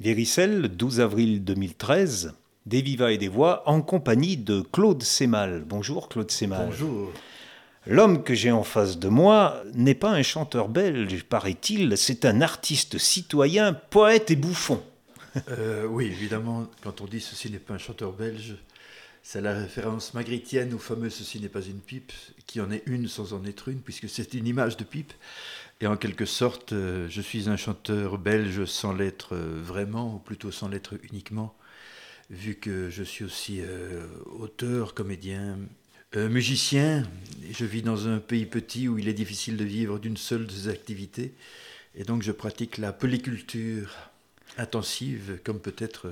Véricelle, 12 avril 2013, des Vivas et des Voix, en compagnie de Claude Sémal. Bonjour Claude Sémal. Bonjour. L'homme que j'ai en face de moi n'est pas un chanteur belge, paraît-il, c'est un artiste citoyen, poète et bouffon. Euh, oui, évidemment, quand on dit ceci n'est pas un chanteur belge, c'est la référence magritienne au fameux Ceci n'est pas une pipe, qui en est une sans en être une, puisque c'est une image de pipe. Et en quelque sorte, euh, je suis un chanteur belge sans l'être euh, vraiment, ou plutôt sans l'être uniquement, vu que je suis aussi euh, auteur, comédien, musicien. je vis dans un pays petit où il est difficile de vivre d'une seule des activités. Et donc je pratique la polyculture intensive, comme peut-être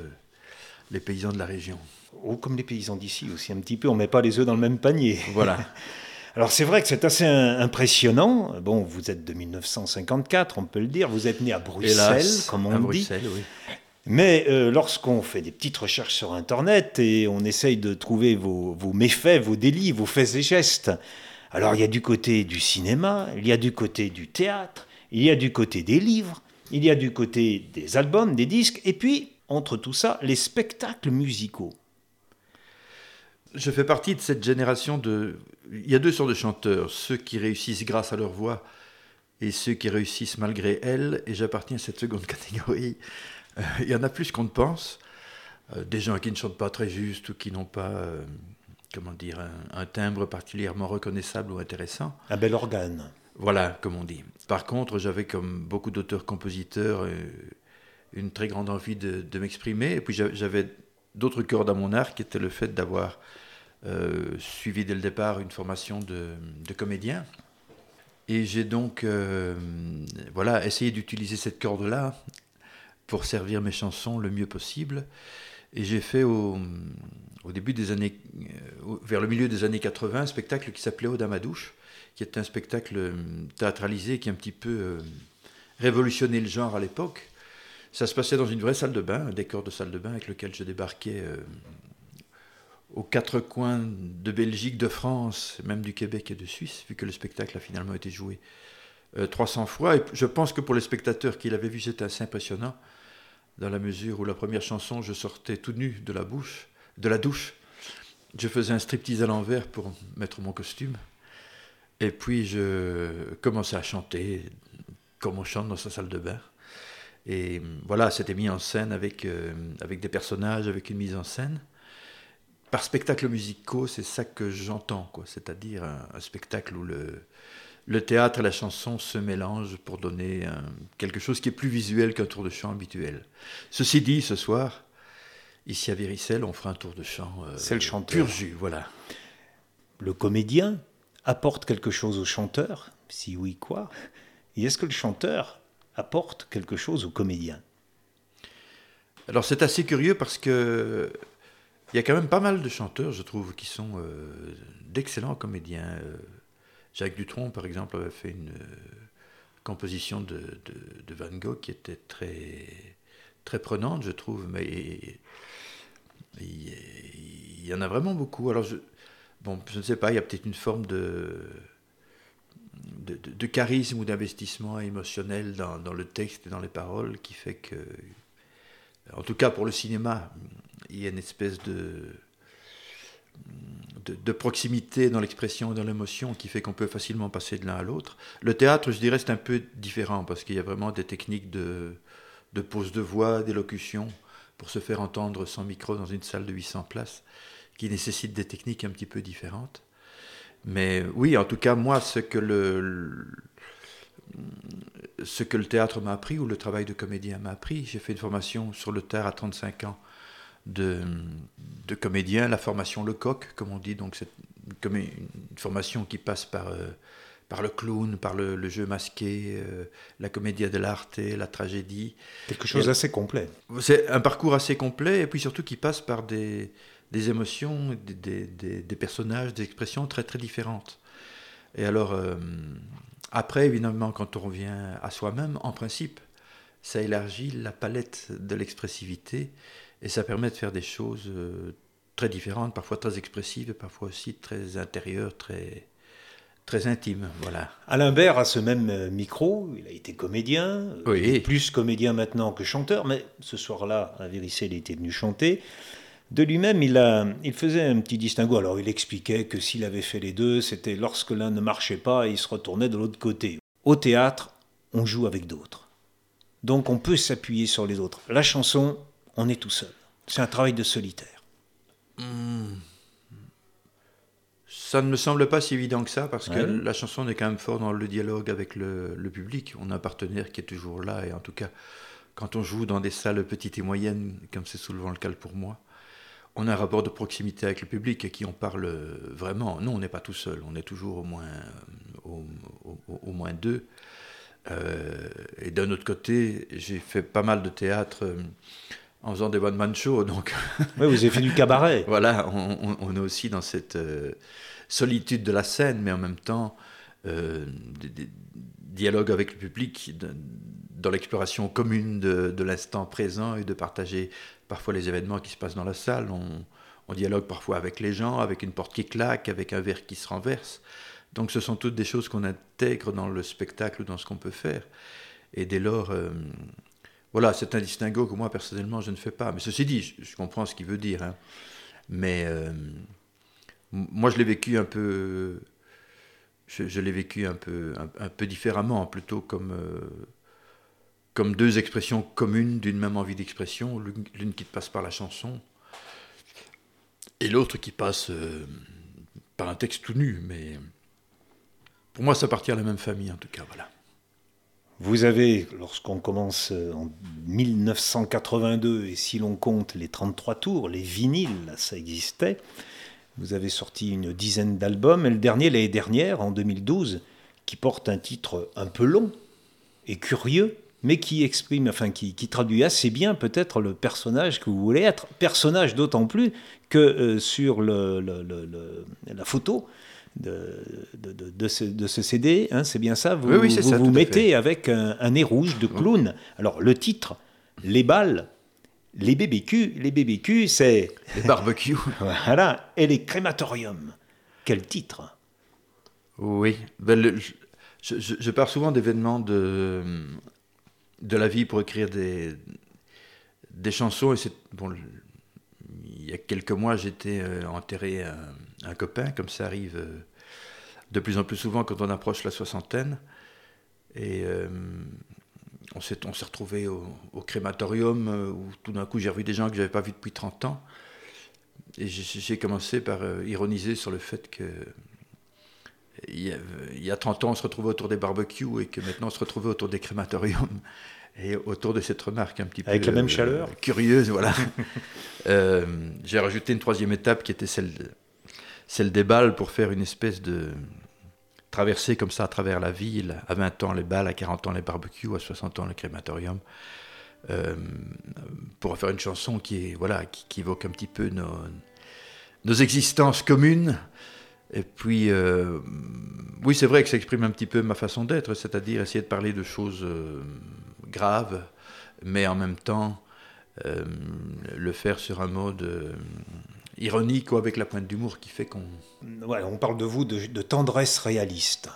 les paysans de la région. Ou comme les paysans d'ici aussi, un petit peu, on ne met pas les œufs dans le même panier. Voilà. Alors c'est vrai que c'est assez impressionnant. Bon, vous êtes de 1954, on peut le dire. Vous êtes né à Bruxelles, comme on à dit. Bruxelles, oui. Mais euh, lorsqu'on fait des petites recherches sur Internet et on essaye de trouver vos, vos, méfaits, vos délits, vos faits et gestes, alors il y a du côté du cinéma, il y a du côté du théâtre, il y a du côté des livres, il y a du côté des albums, des disques, et puis, entre tout ça, les spectacles musicaux. Je fais partie de cette génération de... Il y a deux sortes de chanteurs, ceux qui réussissent grâce à leur voix et ceux qui réussissent malgré elles, et j'appartiens à cette seconde catégorie. Euh, il y en a plus qu'on ne pense. Euh, des gens qui ne chantent pas très juste ou qui n'ont pas, euh, comment dire, un, un, timbre particulièrement reconnaissable ou intéressant. Un bel organe. Voilà, comme on dit. Par contre, j'avais comme beaucoup d'auteurs-compositeurs une très grande envie de, de m'exprimer, et puis j'avais d'autres cordes à mon arc, était le fait d'avoir euh, suivi dès le départ une formation de, comédien. Et j'ai donc euh, voilà, essayé d'utiliser cette corde-là pour servir mes chansons le mieux possible. Et j'ai fait au, début des années, euh, vers le milieu des années 80, un spectacle qui s'appelait Ode à douche, qui est un spectacle théâtralisé qui a un petit peu révolutionné le genre à l'époque. Ça se passait dans une vraie salle de bain, un décor de salle de bain avec lequel je débarquais euh, aux quatre coins de Belgique, de France, même du Québec et de Suisse, vu que le spectacle a finalement été joué euh, 300 fois. Et je pense que pour les spectateurs qui l'avaient vu, c'était assez impressionnant, dans la mesure où la première chanson, je sortais tout nu de la bouche, de la douche. Je faisais un striptease à l'envers pour mettre mon costume. Et puis je commençais à chanter comme on chante dans sa salle de bain. Et voilà, c'était mis en scène avec, euh, avec des personnages, avec une mise en scène. Par spectacle musicaux, c'est ça que j'entends, quoi. C'est-à-dire un, un, spectacle où le, le théâtre et la chanson se mélangent pour donner un, quelque chose qui est plus visuel qu'un tour de chant habituel. Ceci dit, ce soir, ici à Véricelle, on fera un tour de chant euh, c'est le chanteur. pur jus, voilà. Le comédien apporte quelque chose au chanteur Si oui, quoi Et est-ce que le chanteur apporte quelque chose au comédien Alors c'est assez curieux parce que il y a quand même pas mal de chanteurs, je trouve, qui sont euh, d'excellents comédiens. Euh, Jacques Dutronc, par exemple, avait fait une euh, composition de, Van Gogh qui était très, très prenante, je trouve, mais il, y en a vraiment beaucoup. Alors, bon, je ne sais pas, il y a peut-être une forme de, de, charisme ou d'investissement émotionnel dans, le texte et dans les paroles qui fait que, en tout cas pour le cinéma, il y a une espèce de, de, de proximité dans l'expression et dans l'émotion qui fait qu'on peut facilement passer de l'un à l'autre. Le théâtre, je dirais, c'est un peu différent parce qu'il y a vraiment des techniques de, de pose de voix, d'élocution pour se faire entendre sans micro dans une salle de 800 places qui nécessitent des techniques un petit peu différentes. Mais oui, en tout cas, moi, ce que le, ce que le théâtre m'a appris ou le travail de comédien m'a appris, j'ai fait une formation sur le théâtre à 35 ans de, de comédien, la formation Lecoq, comme on dit, donc c'est une, une, formation qui passe par, euh, par le clown, par le, le jeu masqué, euh, la comédia dell'arte, la tragédie. Quelque chose d'assez complet. C'est un parcours assez complet, et puis surtout qui passe par des, des émotions, des, des, des, des, personnages, des expressions très très différentes. Et alors, euh, après, évidemment, quand on revient à soi-même, en principe, ça élargit la palette de l'expressivité et ça permet de faire des choses euh, très différentes, parfois très expressives, et parfois aussi très intérieures, très, très intime, voilà. Alain Bert a ce même euh, micro, il a été comédien, Oui. plus comédien maintenant que chanteur, mais ce soir-là, à Véricel, il était venu chanter. De lui-même, il, a, il faisait un petit distinguo. Alors, il expliquait que s'il avait fait les deux, c'était lorsque l'un ne marchait pas, il se retournait de l'autre côté. Au théâtre, on joue avec d'autres. Donc, on peut s'appuyer sur les autres. La chanson, on est tout seul. C'est un travail de solitaire. Ça ne me semble pas si évident que ça, parce que la chanson est quand même fort dans le dialogue avec le, le public. On a un partenaire qui est toujours là, et en tout cas, quand on joue dans des salles petites et moyennes, comme c'est souvent le cas pour moi, on a un rapport de proximité avec le public à qui on parle euh, vraiment. Non, on n'est pas tout seul, on est toujours au moins, euh, au, au- au moins deux. Euh, et d'un autre côté, j'ai fait pas mal de théâtre euh, en faisant des one-man shows, donc Oui, vous avez fait du cabaret. voilà, on, on- on est aussi dans cette euh, solitude de la scène, mais en même temps, euh, des, dialogues avec le public, dans l'exploration commune de, l'instant présent et de partager parfois les événements qui se passent dans la salle. On, dialogue parfois avec les gens, avec une porte qui claque, avec un verre qui se renverse. Donc ce sont toutes des choses qu'on intègre dans le spectacle dans ce qu'on peut faire. Et dès lors, euh, voilà, c'est un distinguo que moi personnellement je ne fais pas. Mais ceci dit, je, comprends ce qu'il veut dire. hein. Mais euh, moi je l'ai vécu un peu, je, l'ai vécu un peu, un, peu différemment, plutôt comme euh, comme deux expressions communes d'une même envie d'expression, l'une qui passe par la chanson et l'autre qui passe euh, par un texte tout nu. Mais pour moi, ça appartient à la même famille en tout cas. Voilà. Vous avez, lorsqu'on commence euh, en 1982, et si l'on compte les 33 tours, les vinyles, ça existait, vous avez sorti une dizaine d'albums, et le dernier l'année dernière, en 2012, qui porte un titre un peu long et curieux, mais qui exprime, enfin qui, qui traduit assez bien peut-être le personnage que vous voulez être. Personnage d'autant plus que euh, sur le, le- le- le- la photo de, de, de- de ce, de ce CD, hein, c'est bien ça, vous Oui, oui, c'est vous, ça, mettez avec un, un nez rouge de clown. Alors le titre, Les balles, les BBQ, les BBQ, c'est Les barbecues. voilà, et les crématoriums. Quel titre Oui, ben, le- je, je- je pars souvent d'événements de, de la vie pour écrire des, des chansons. Et c'est bon, il y a quelques mois, j'étais euh, enterré un, un copain, comme ça arrive euh, de plus en plus souvent quand on approche la soixantaine. Et euh, on s'est retrouvés au, au crématorium euh, où tout d'un coup j'ai revu des gens que j'avais pas vus depuis 30 ans. Et j'ai commencé par euh, ironiser sur le fait que il y, a, il y a 30 ans, on se retrouvait autour des barbecues et que maintenant, on se retrouvait autour des crématoriums. Et autour de cette remarque un petit Avec peu la même chaleur curieuse, voilà. Euh, J'ai rajouté une troisième étape qui était celle, de- celle des balles pour faire une espèce de traversée comme ça à travers la ville. À 20 ans, les balles, à 40 ans, les barbecues, à 60 ans, le crématorium. Euh, pour faire une chanson qui, est, voilà, qui, qui évoque un petit peu nos, nos existences communes. Et puis, euh, oui, c'est vrai que ça exprime un petit peu ma façon d'être, c'est-à-dire essayer de parler de choses euh, graves, mais en même temps le faire sur un mode ironique ou avec la pointe d'humour qui fait qu'on... On parle de vous de, de tendresse réaliste.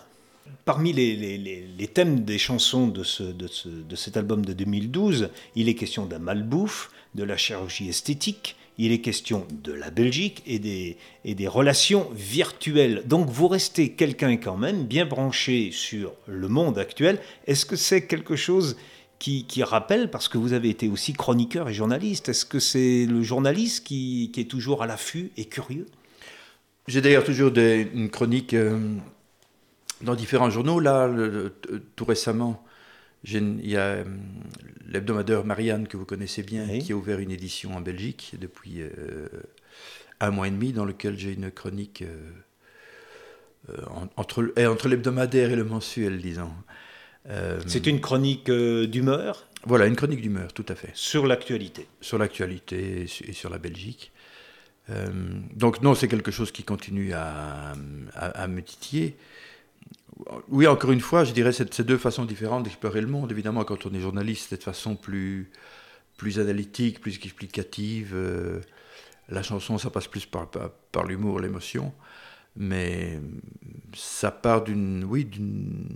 Parmi les, les- les- les thèmes des chansons de, ce- de ce- de cet album de 2012, il est question d'un malbouffe, de la chirurgie esthétique, il est question de la Belgique et des, et des relations virtuelles. Donc vous restez quelqu'un quand même bien branché sur le monde actuel. Est-ce que c'est quelque chose qui, qui rappelle, parce que vous avez été aussi chroniqueur et journaliste, est-ce que c'est le journaliste qui, qui est toujours à l'affût et curieux? J'ai d'ailleurs toujours des- une chronique euh, dans différents journaux. Là, le- le- tout récemment, il y a euh, l'hebdomadaire Marianne, que vous connaissez bien, Oui. qui a ouvert une édition en Belgique depuis euh, un mois et demi, dans lequel j'ai une chronique euh, en- entre, entre l'hebdomadaire et le mensuel, disons. Euh, C'est une chronique euh, d'humeur Voilà, une chronique d'humeur, tout à fait. sur l'actualité. sur l'actualité et su- et sur la Belgique. Euh, donc non, c'est quelque chose qui continue à, à, à me titiller. Oui, encore une fois, je dirais c'est deux façons différentes d'explorer le monde. Évidemment, quand on est journaliste, c'est de façon plus, plus analytique, plus explicative. Euh, la chanson, ça passe plus par, par, par l'humour, l'émotion. mais ça part d'une oui, d'une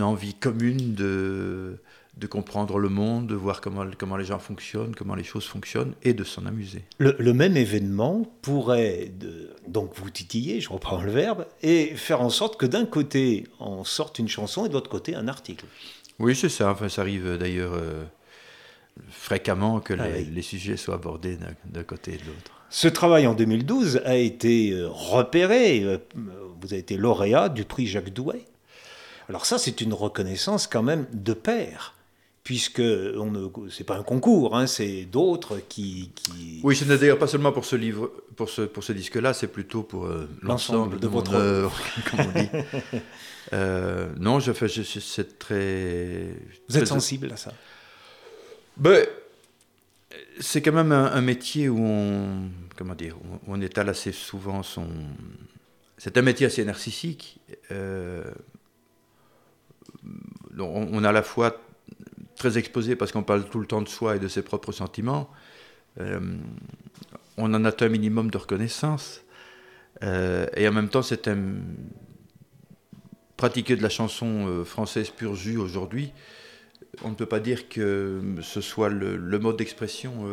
envie commune de, de comprendre le monde, de voir comment, comment les gens fonctionnent, comment les choses fonctionnent, et de s'en amuser. Le, même événement pourrait donc vous titiller, je reprends le verbe, et faire en sorte que d'un côté on sorte une chanson et de l'autre côté un article. Oui, c'est ça. Enfin, ça arrive d'ailleurs euh, fréquemment que ah les, sujets soient abordés d'un côté et de l'autre. Ce travail en 2012 a été euh, repéré. Euh, vous avez été lauréat du prix Jacques Douai. Alors ça, c'est une reconnaissance quand même de pair puisque ce n'est pas un concours, hein, c'est d'autres qui, Oui, ce n'est d'ailleurs pas seulement pour ce livre, pour ce, pour ce disque-là, c'est plutôt pour euh, l'ensemble de, votre œuvre, comme on dit. Euh, non, je fais, c'est très. Vous êtes sensible à ça? Ben, c'est quand même un, métier où on, comment dire, on étale assez souvent son. C'est un métier assez narcissique. Euh, on, a à la fois très exposé parce qu'on parle tout le temps de soi et de ses propres sentiments. Euh, on en a un minimum de reconnaissance. Euh, et en même temps, c'est un... pratiquer de la chanson euh, française pur aujourd'hui. On ne peut pas dire que ce soit le, mode d'expression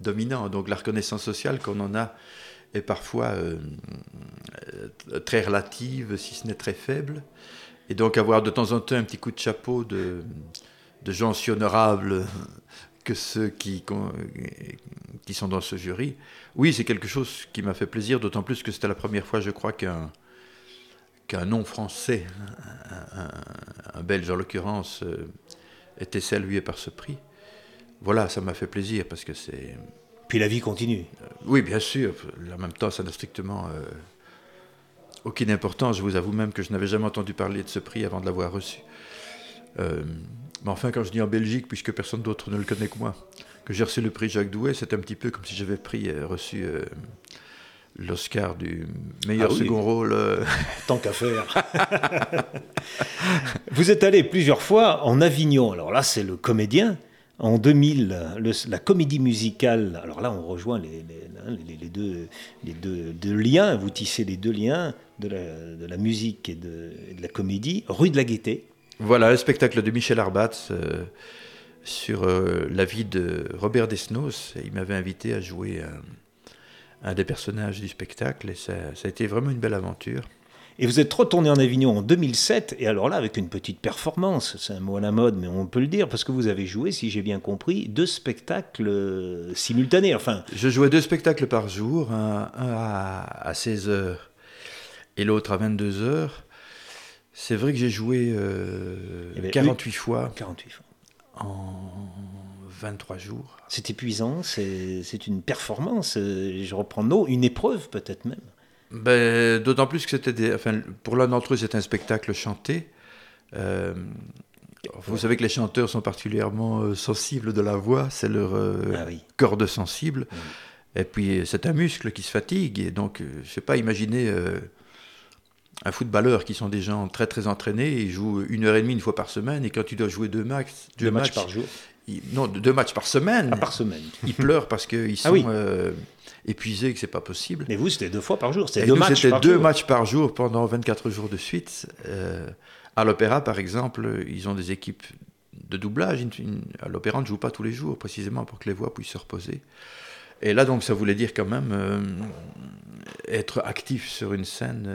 dominant. Donc la reconnaissance sociale qu'on en a est parfois très relative, si ce n'est très faible. Et donc avoir de temps en temps un petit coup de chapeau de, de gens si honorables que ceux qui, qui sont dans ce jury. Oui, c'est quelque chose qui m'a fait plaisir, d'autant plus que c'était la première fois, je crois, qu'un qu'un nom français, un, belge en l'occurrence, euh, était salué par ce prix. Voilà, ça m'a fait plaisir parce que c'est. Puis la vie continue. Euh, oui, bien sûr. En même temps, ça n'a strictement euh, aucune importance. Je vous avoue même que je n'avais jamais entendu parler de ce prix avant de l'avoir reçu. Mais enfin, quand je dis en Belgique, puisque personne d'autre ne le connaît que moi, que j'ai reçu le prix Jacques Douai, c'est un petit peu comme si j'avais pris, euh, reçu euh, l'Oscar du meilleur ah second rôle. Euh. Tant qu'à faire. Vous êtes allé plusieurs fois en Avignon. Alors là, c'est le comédien. En 2000, la comédie musicale, alors là on rejoint les, les, deux, liens, vous tissez les deux liens de la, musique et de, et de, la comédie, rue de la Gaîté. Voilà, le spectacle de Michel Arbatz euh, sur euh, la vie de Robert Desnos. Il m'avait invité à jouer un, des personnages du spectacle et ça, a été vraiment une belle aventure. Et vous êtes retourné en Avignon en 2007, et alors là, avec une petite performance, c'est un mot à la mode, mais on peut le dire, parce que vous avez joué, si j'ai bien compris, deux spectacles euh, simultanés. Enfin. Je jouais deux spectacles par jour, un, à, à 16h et l'autre à 22h. C'est vrai que j'ai joué 48 euh, fois. 48 fois. En 23 jours. C'est épuisant, c'est une performance, euh, je reprends nos, une épreuve peut-être même. Ben, D'autant plus que c'était enfin, pour l'un d'entre eux, c'est un spectacle chanté. Euh, vous savez que les chanteurs sont particulièrement sensibles de la voix, c'est leur ah corde sensible. Et puis c'est un muscle qui se fatigue, et donc je ne sais pas, imaginer un footballeur qui sont des gens très très entraînés, ils jouent une heure et demie une fois par semaine, et quand tu dois jouer deux, max, deux, matchs, par jour Non, deux matchs par semaine. Ah, par semaine. Ils pleurent parce qu'ils ah sont euh, épuisés et que c'est pas possible. Mais vous, c'était deux fois par jour C'était deux, matchs, par deux matchs par jour pendant 24 jours de suite. Euh, à l'opéra, par exemple, ils ont des équipes de doublage. à l'opéra, on ne joue pas tous les jours, précisément pour que les voix puissent se reposer. Et là, donc, ça voulait dire quand même euh, être actif sur une scène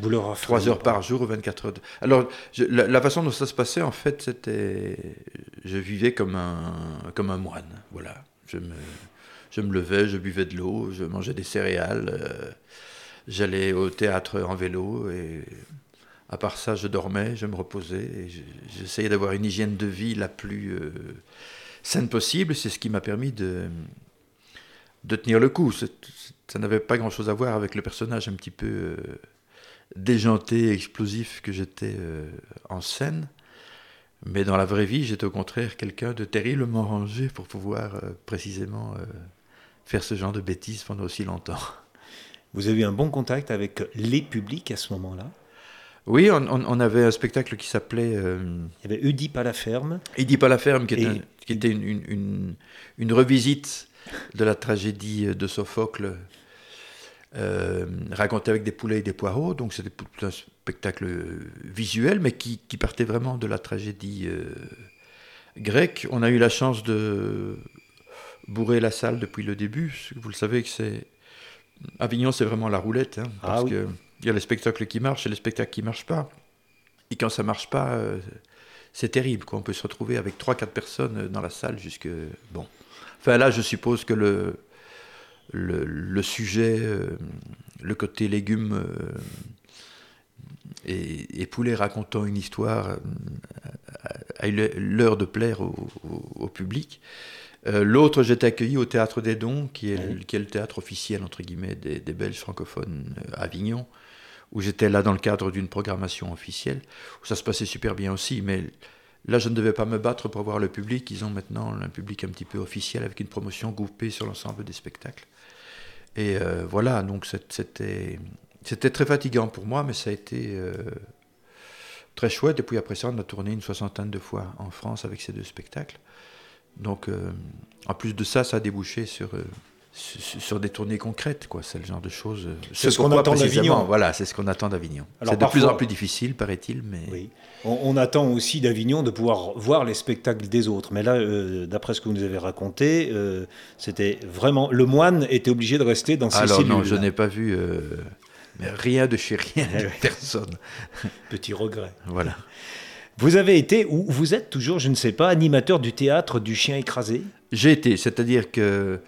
3 heures par jour, 24 heures. Alors, la, façon dont ça se passait, en fait, c'était. Je vivais comme un, comme un moine. Voilà. Je me, je me levais, je buvais de l'eau, je mangeais des céréales, euh, j'allais au théâtre en vélo, et à part ça, je dormais, je me reposais, et j'essayais d'avoir une hygiène de vie la plus euh, saine possible. C'est ce qui m'a permis de, de tenir le coup. Ça n'avait pas grand-chose à voir avec le personnage un petit peu. Euh, déjanté, explosif que j'étais euh, en scène. Mais dans la vraie vie, j'étais au contraire quelqu'un de terriblement rangé pour pouvoir euh, précisément euh, faire ce genre de bêtises pendant aussi longtemps. Vous avez eu un bon contact avec les publics à ce moment-là? Oui, on, avait un spectacle qui s'appelait... Il y avait Oedipe à la ferme. Oedipe à la ferme, qui était, qui était une, une, revisite de la tragédie de Sophocle euh, raconté avec des poulets et des poireaux, donc c'était un spectacle visuel, mais qui, partait vraiment de la tragédie euh, grecque. On a eu la chance de bourrer la salle depuis le début. Vous le savez que c'est Avignon, c'est vraiment la roulette, hein, ah parce qu'il y a les spectacles qui marchent et les spectacles qui marchent pas. Et quand ça marche pas, euh, c'est terrible. Quoi. On peut se retrouver avec 3-4 personnes dans la salle jusque bon. Enfin là, je suppose que le le, sujet, euh, le côté légumes euh, et, poulet racontant une histoire a eu l'heure de plaire au, public. Euh, l'autre, j'étais accueilli au Théâtre des Dons, qui est, qui est le théâtre officiel, entre guillemets, des, Belges francophones à Avignon, où j'étais là dans le cadre d'une programmation officielle, où ça se passait super bien aussi, mais là, je ne devais pas me battre pour voir le public. Ils ont maintenant un public un petit peu officiel, avec une promotion groupée sur l'ensemble des spectacles. Et euh, voilà, donc c'était c'était très fatigant pour moi, mais ça a été euh, très chouette. Et puis après ça, on a tourné une soixantaine de fois en France avec ces deux spectacles. Donc, euh, en plus de ça, ça a débouché sur, sur des tournées concrètes, quoi. C'est le genre de choses. Euh, c'est ce qu'on attend d'Avignon. Voilà, c'est ce qu'on attend d'Avignon. C'est de plus en plus difficile, paraît-il, mais. Oui. On, attend aussi d'Avignon de pouvoir voir les spectacles des autres. Mais là, euh, d'après ce que vous nous avez raconté, euh, c'était vraiment le moine était obligé de rester dans ses Alors non, je n'ai pas vu. Mais rien de chez rien, de personne. Petit regret. Voilà. Vous avez été, ou vous êtes toujours, je ne sais pas, animateur du théâtre du chien écrasé? J'ai été, c'est-à-dire que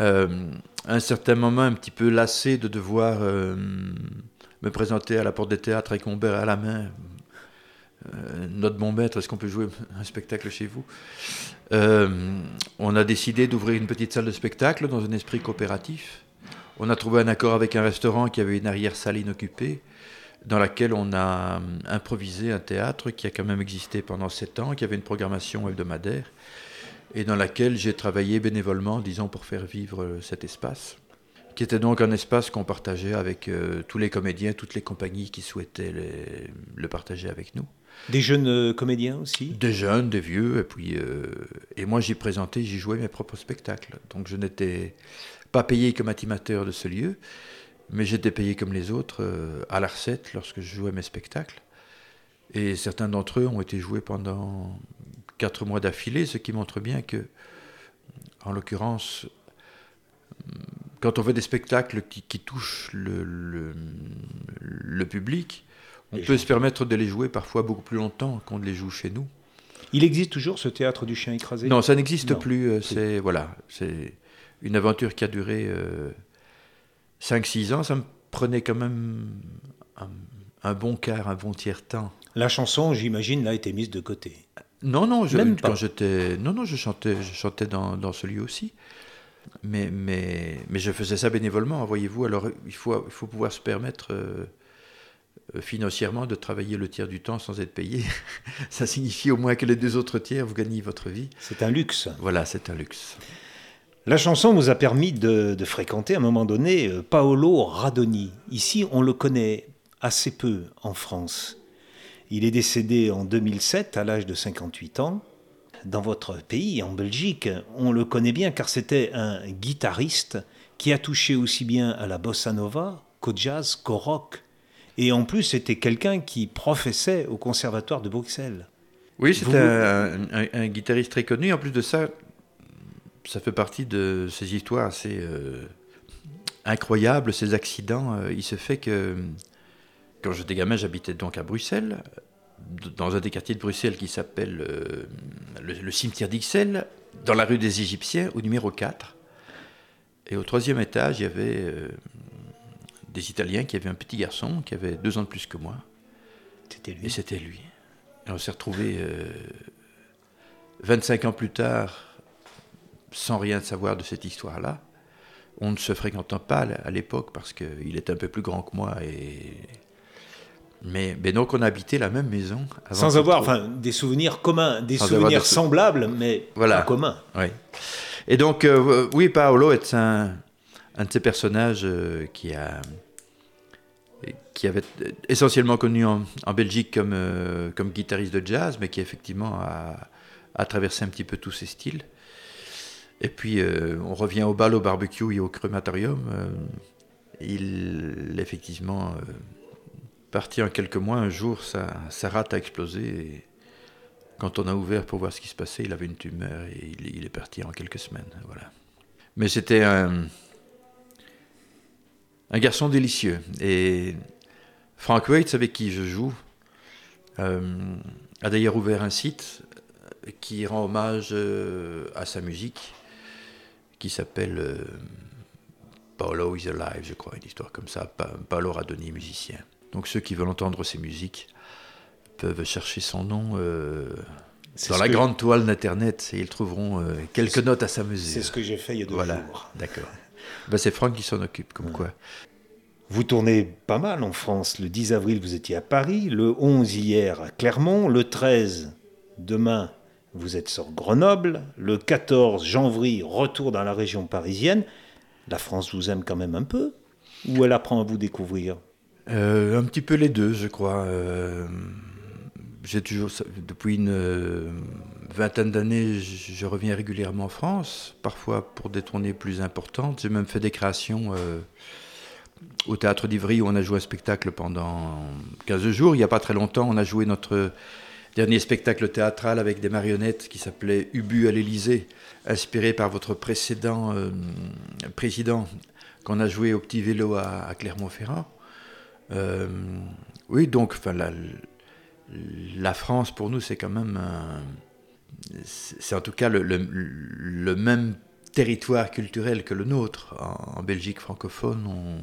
à un certain moment un petit peu lassé de devoir euh, me présenter à la porte des théâtres avec mon à la main. Euh, notre bon maître, est-ce qu'on peut jouer un spectacle chez vous? On a décidé d'ouvrir une petite salle de spectacle dans un esprit coopératif. On a trouvé un accord avec un restaurant qui avait une arrière-salle inoccupée, dans laquelle on a improvisé un théâtre qui a quand même existé pendant sept ans, qui avait une programmation hebdomadaire et dans laquelle j'ai travaillé bénévolement, disons, pour faire vivre euh, cet espace, qui était donc un espace qu'on partageait avec euh, tous les comédiens, toutes les compagnies qui souhaitaient le partager avec nous. Des jeunes euh, comédiens aussi? Des jeunes, des vieux, et puis et moi j'y présentais, j'y jouais mes propres spectacles. Donc je n'étais pas payé comme animateur de ce lieu, mais j'étais payé comme les autres à la recette lorsque je jouais mes spectacles. Et certains d'entre eux ont été joués pendant quatre mois d'affilée, ce qui montre bien que, en l'occurrence, quand on fait des spectacles qui, touchent le, le, public, on peut se permettre de les jouer parfois beaucoup plus longtemps qu'on ne les joue chez nous. Il existe toujours ce théâtre du chien écrasé? Non, ça n'existe plus. Euh, c'est voilà, c'est une aventure qui a duré 5-6 euh, ans. Ça me prenait quand même un, un bon quart, un bon tiers-temps. La chanson, j'imagine, a été mise de côté. Non, non, je, Même quand j'étais, non, non, je chantais, je chantais dans, dans ce lieu aussi. Mais, mais, mais je faisais ça bénévolement, voyez-vous. Alors, il faut, il faut pouvoir se permettre euh, euh, financièrement de travailler le tiers du temps sans être payé. ça signifie au moins que les deux autres tiers, vous gagnez votre vie. C'est un luxe. Voilà, c'est un luxe. La chanson nous a permis de, de fréquenter à un moment donné euh, Paolo Radoni. Ici, on le connaît assez peu en France. Il est décédé en 2007 à l'âge de 58 ans. Dans votre pays, en Belgique, on le connaît bien car c'était un guitariste qui a touché aussi bien à la bossa nova qu'au jazz, qu'au rock. Et en plus, c'était quelqu'un qui professait au conservatoire de Bruxelles. Oui, c'était un, guitariste très connu. En plus de ça, ça fait partie de ces histoires assez euh, incroyables, ces accidents. Euh, il se fait que quand j'étais gamin, j'habitais donc à Bruxelles, dans un des quartiers de Bruxelles qui s'appelle euh, le, cimetière d'Ixelles, dans la rue des Égyptiens, au numéro 4. Et au troisième étage, il y avait euh, des Italiens qui avaient un petit garçon qui avait deux ans de plus que moi. C'était lui. Et c'était lui. Et on s'est retrouvés 25 euh, ans plus tard, sans rien savoir de cette histoire-là. On ne se fréquentant pas à l'époque parce qu'il était un peu plus grand que moi et mais, donc on habitait la même maison. Sans avoir enfin, des souvenirs communs, des souvenirs semblables, mais voilà. pas communs. Oui. Et donc, euh, oui, Paolo est un, un de ces personnages euh, qui, a, qui avait essentiellement connu en, Belgique comme, euh, comme guitariste de jazz, mais qui effectivement a, a, traversé un petit peu tous ces styles. Et puis, on revient au bal, au barbecue et au crématorium il, effectivement, euh, parti en quelques mois, un jour, sa, sa rate a explosé. Et quand on a ouvert pour voir ce qui se passait, il avait une tumeur et il, est parti en quelques semaines. Voilà. Mais c'était un, un garçon délicieux. Et Frank Waits, avec qui je joue, euh, a d'ailleurs ouvert un site qui rend hommage euh, à sa musique, qui s'appelle euh, Paolo is Alive, je crois, une histoire comme ça. Pa Paolo Radoni, musicien. Donc ceux qui veulent entendre ses musiques peuvent chercher son nom dans la grande toile d'Internet et ils trouveront quelques notes à s'amuser. C'est ce que j'ai fait il y a deux voilà. jours. D'accord. Ben, c'est Franck qui s'en occupe, comme quoi. Vous tournez pas mal en France. Le 10 avril, vous étiez à Paris. Le 11 hier à Clermont. Le 13, demain, vous êtes sur Grenoble. Le 14, janvier, retour dans la région parisienne. La France vous aime quand même un peu Ou elle apprend à vous découvrir? euh, Un petit peu les deux, je crois. Euh, j'ai toujours, depuis une euh, vingtaine d'années, je reviens régulièrement en France, parfois pour des tournées plus importantes. J'ai même fait des créations au théâtre d'Ivry où on a joué un spectacle pendant 15 jours. Il n'y a pas très longtemps, on a joué notre dernier spectacle théâtral avec des marionnettes qui s'appelait Ubu à l'Élysée, inspiré par votre précédent euh, président qu'on a joué au petit vélo à, Clermont-Ferrand. Euh, oui, donc enfin, la, la, France pour nous c'est quand même c'est en tout cas le, le, même territoire culturel que le nôtre. En, en Belgique francophone, on,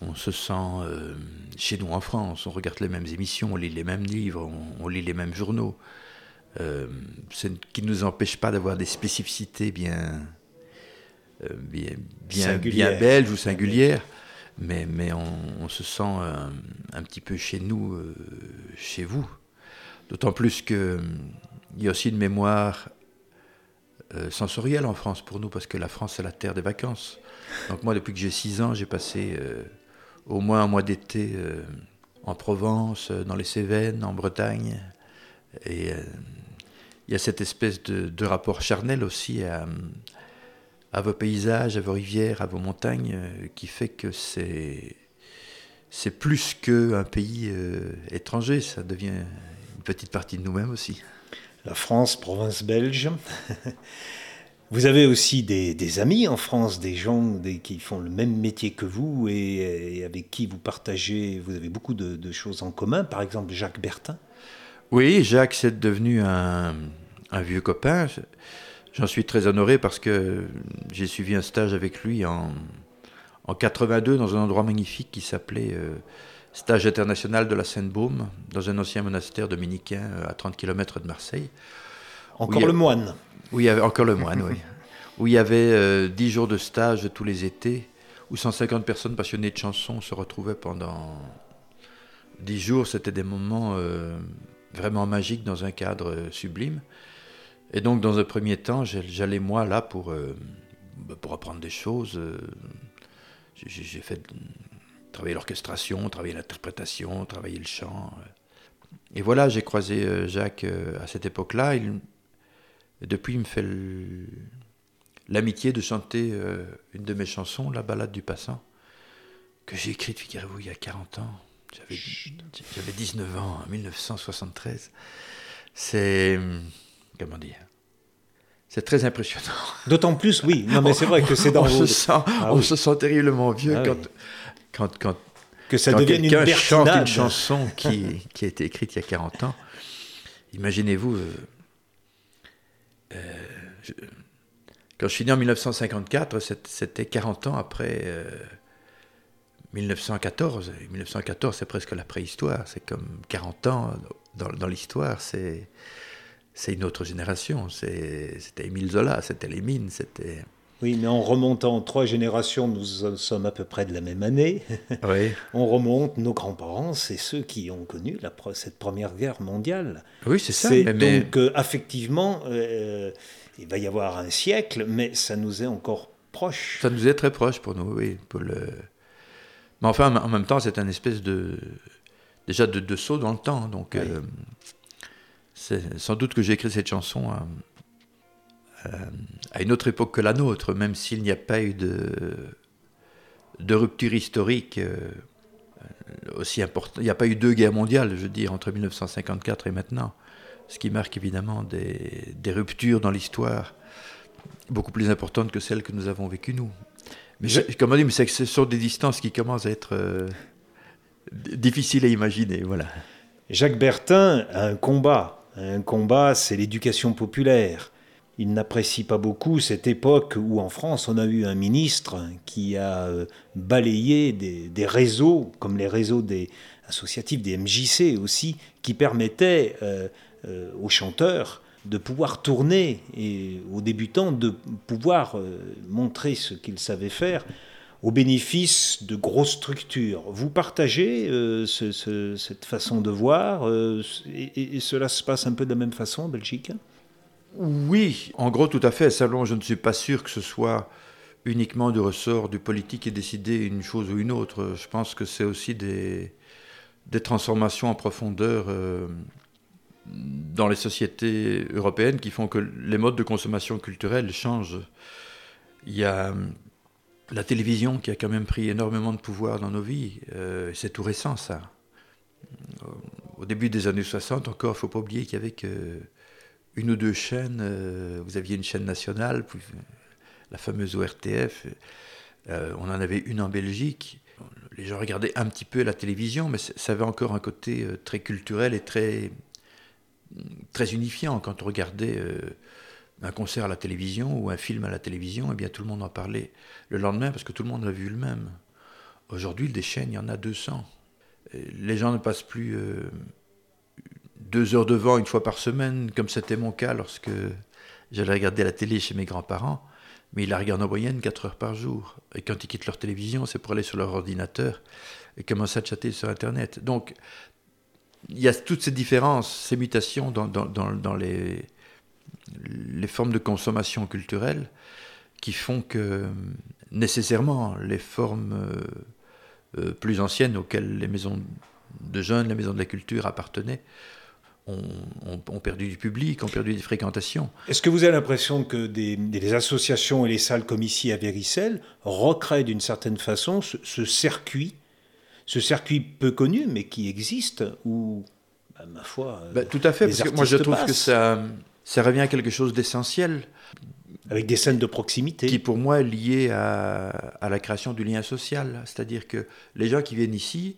on se sent euh, chez nous en France, on regarde les mêmes émissions, on lit les mêmes livres, on, lit les mêmes journaux. Euh, ce qui ne nous empêche pas d'avoir des spécificités bien, euh, bien, bien, bien, belges ou singulières, mais, on, se sent un, petit peu chez nous, chez vous. D'autant plus qu'il y a aussi une mémoire sensorielle en France pour nous, parce que la France, c'est la terre des vacances. Donc moi, depuis que j'ai 6 ans, j'ai passé au moins un mois d'été euh, en Provence, euh, dans les Cévennes, en Bretagne. Et euh, il y a cette espèce de, rapport charnel aussi à, vos paysages, à vos rivières, à vos montagnes, qui fait que c'est c'est plus qu'un pays étranger, ça devient une petite partie de nous-mêmes aussi. La France, province belge. Vous avez aussi des, amis en France, des gens qui font le même métier que vous et, avec qui vous partagez, vous avez beaucoup de, choses en commun, par exemple Jacques Bertin. Oui, Jacques, c'est devenu un, vieux copain. J'en suis très honoré parce que j'ai suivi un stage avec lui en, en 82 dans un endroit magnifique qui s'appelait euh, Stage international de la Seine-Baume, dans un ancien monastère dominicain euh, à 30 km de Marseille. Encore le moine. Oui, encore le moine, oui. Où il y avait euh, dix jours de stage tous les étés, où 150 personnes passionnées de chansons se retrouvaient pendant dix jours. C'était des moments euh, vraiment magiques dans un cadre sublime. Et donc, dans un premier temps, j'allais moi là pour, bah, pour apprendre des choses. J'ai fait travailler l'orchestration, travailler l'interprétation, travailler le chant. Et voilà, j'ai croisé Jacques à cette époque-là. Depuis, il me fait l'amitié de chanter euh, une de mes chansons, La balade du passant, que j'ai écrite, figurez-vous, il y a 40 ans. J'avais 19 ans, en 1973. C'est. Comment dire c'est très impressionnant. D'autant plus, oui. Non, mais c'est vrai que c'est dans on Se sent, ah on se sent terriblement vieux ah quand, quand, quand, que ça devienne une chante une chanson qui, qui, a été écrite il y a 40 ans. Imaginez-vous, euh, euh, quand je suis né en 1954, c'était 40 ans après 1914. Euh, 1914, c'est presque la préhistoire. C'est comme 40 ans dans, l'histoire. C'est c'est une autre génération. C'était Émile Zola, c'était les mines, c'était. Oui, mais en remontant trois générations, nous sommes à peu près de la même année. Oui. On remonte, nos grands-parents, c'est ceux qui ont connu la, cette première guerre mondiale. Oui, c'est ça. Donc, euh, effectivement, euh, il va y avoir un siècle, mais ça nous est encore proche. Ça nous est très proche pour nous, oui. Pour le... Mais enfin, en même temps, c'est un espèce de. Déjà de, saut dans le temps. Donc, euh, c'est sans doute que j'ai écrit cette chanson à une autre époque que la nôtre, même s'il n'y a pas eu de, de rupture historique euh, aussi importante. Il n'y a pas eu deux guerres mondiales, je veux dire, entre 1954 et maintenant, ce qui marque évidemment des, des ruptures dans l'histoire beaucoup plus importantes que celles que nous avons vécues nous. Mais je, comme on dit, mais ce sont des distances qui commencent à être euh, difficiles à imaginer, voilà. Jacques Bertin a un combat. Un combat, c'est l'éducation populaire. Il n'apprécie pas beaucoup cette époque où en France on a eu un ministre qui a euh, balayé des, réseaux, comme les réseaux des associatifs, des MJC aussi, qui permettaient euh, euh, aux chanteurs de pouvoir tourner et aux débutants de pouvoir montrer ce qu'ils savaient faire au bénéfice de grosses structures. Vous partagez cette façon de voir et, et, cela se passe un peu de la même façon en Belgique? Oui, en gros, tout à fait. Salon, je ne suis pas sûr que ce soit uniquement du ressort du politique et décider une chose ou une autre. Je pense que c'est aussi des, des, transformations en profondeur euh, dans les sociétés européennes qui font que les modes de consommation culturelle changent. Il y a la télévision qui a quand même pris énormément de pouvoir dans nos vies. Euh, c'est tout récent, ça. Au début des années 60, encore, il ne faut pas oublier qu'il y avait une ou deux chaînes. Euh, vous aviez une chaîne nationale, la fameuse ORTF. Euh, on en avait une en Belgique. Les gens regardaient un petit peu la télévision, mais ça avait encore un côté euh, très culturel et très, très unifiant. Quand on regardait un concert à la télévision ou un film à la télévision, eh bien tout le monde en parlait le lendemain parce que tout le monde l'a vu le même. Aujourd'hui, des chaînes, il y en a 200. Les gens ne passent plus deux heures de vent une fois par semaine, comme c'était mon cas lorsque j'allais regarder la télé chez mes grands-parents. Mais ils la regardent en moyenne quatre heures par jour. Et quand ils quittent leur télévision, c'est pour aller sur leur ordinateur et commencer à chatter sur Internet. Donc, il y a toutes ces différences, ces mutations dans, dans, dans, les, les formes de consommation culturelle qui font que nécessairement les formes euh, euh, plus anciennes auxquelles les maisons de jeunes, les maisons de la culture appartenaient, ont, perdu du public, ont perdu des fréquentations. Est-ce que vous avez l'impression que des, associations et les salles comme ici à Véricelle recréent d'une certaine façon ce, circuit, ce circuit peu connu mais qui existe, où, bah, ma foi... Bah, tout à fait, parce que moi je trouve que ça, ça revient à quelque chose d'essentiel. Avec des scènes de proximité. Qui pour moi est lié à, à la création du lien social. C'est-à-dire que les gens qui viennent ici,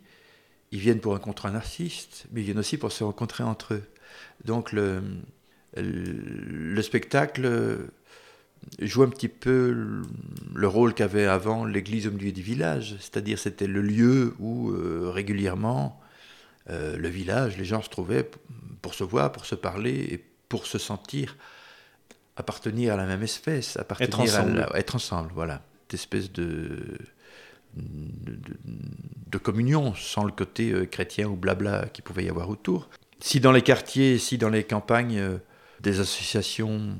ils viennent pour rencontrer un artiste, mais ils viennent aussi pour se rencontrer entre eux. Donc le, le spectacle joue un petit peu le rôle qu'avait avant l'église au milieu du village, c'est-à-dire c'était le lieu où euh, régulièrement euh, le village, les gens se trouvaient pour se voir, pour se parler et pour se sentir appartenir à la même espèce, appartenir être ensemble. À être ensemble, voilà, cette espèce de de, communion, sans le côté euh, chrétien ou blabla qui pouvait y avoir autour. Si dans les quartiers, si dans les campagnes, euh, des associations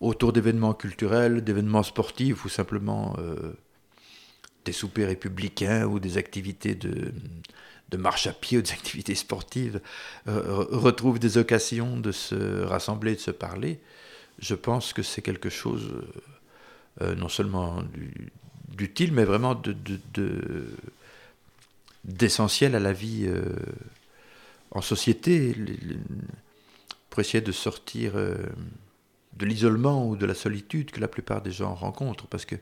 autour d'événements culturels, d'événements sportifs ou simplement euh, des soupers républicains ou des activités de, de marche à pied ou des activités sportives retrouvent des occasions de se rassembler, de se parler, je pense que c'est quelque chose non seulement du, d'utile, mais vraiment de, d'essentiel à la vie euh, en société, pour essayer de sortir euh, de l'isolement ou de la solitude que la plupart des gens rencontrent. Parce que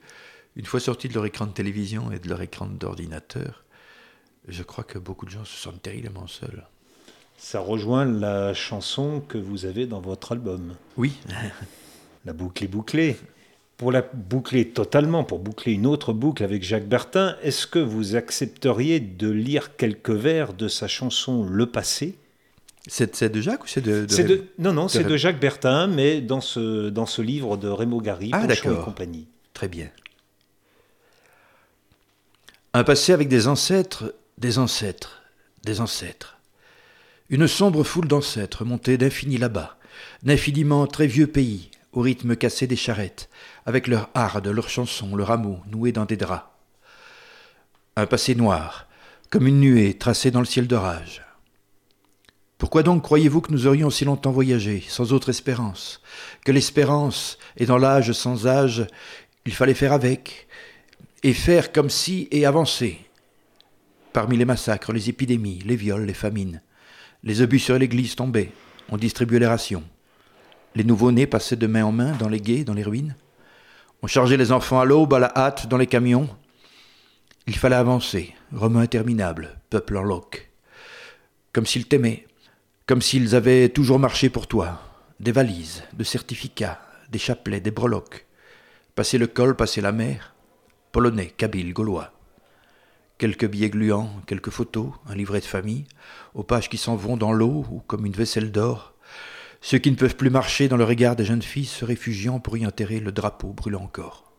une fois sortis de leur écran de télévision et de leur écran d'ordinateur, je crois que beaucoup de gens se sentent terriblement seuls. Ça rejoint la chanson que vous avez dans votre album. Oui. la boucle est bouclée pour la boucler totalement, pour boucler une autre boucle avec Jacques Bertin, est-ce que vous accepteriez de lire quelques vers de sa chanson Le Passé? C'est de Jacques ou c'est de, Non, non, c'est de Jacques Bertin, mais dans ce, dans ce livre de Raymond Gary, ah, et compagnie. Très bien. Un passé avec des ancêtres, des ancêtres, des ancêtres. Une sombre foule d'ancêtres montés d'infini là-bas, d'infiniment très vieux pays, au rythme cassé des charrettes, avec leur harde, leurs chansons, leur amour noué dans des draps. Un passé noir, comme une nuée tracée dans le ciel d'orage. Pourquoi donc croyez-vous que nous aurions si longtemps voyagé, sans autre espérance Que l'espérance est dans l'âge sans âge, il fallait faire avec, et faire comme si et avancer. Parmi les massacres, les épidémies, les viols, les famines, les obus sur l'église tombaient, on distribuait les rations. Les nouveau-nés passaient de main en main dans les guets, dans les ruines. On chargeait les enfants à l'aube, à la hâte, dans les camions. Il fallait avancer, romain interminable, peuple en loque. Comme s'ils t'aimaient, comme s'ils avaient toujours marché pour toi. Des valises, de certificats, des chapelets, des breloques. Passer le col, passer la mer. Polonais, kabyle, gaulois. Quelques billets gluants, quelques photos, un livret de famille, aux pages qui s'en vont dans l'eau ou comme une vaisselle d'or. Ceux qui ne peuvent plus marcher dans le regard des jeunes filles se réfugiant pour y enterrer le drapeau brûlant encore.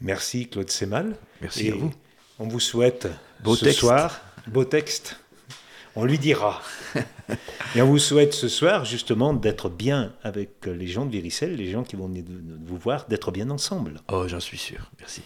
Merci Claude Semal. Merci à vous. On vous souhaite beau ce soir, beau texte, on lui dira. Et on vous souhaite ce soir justement d'être bien avec les gens de Viricelle, les gens qui vont venir vous voir, d'être bien ensemble. Oh, j'en suis sûr. Merci.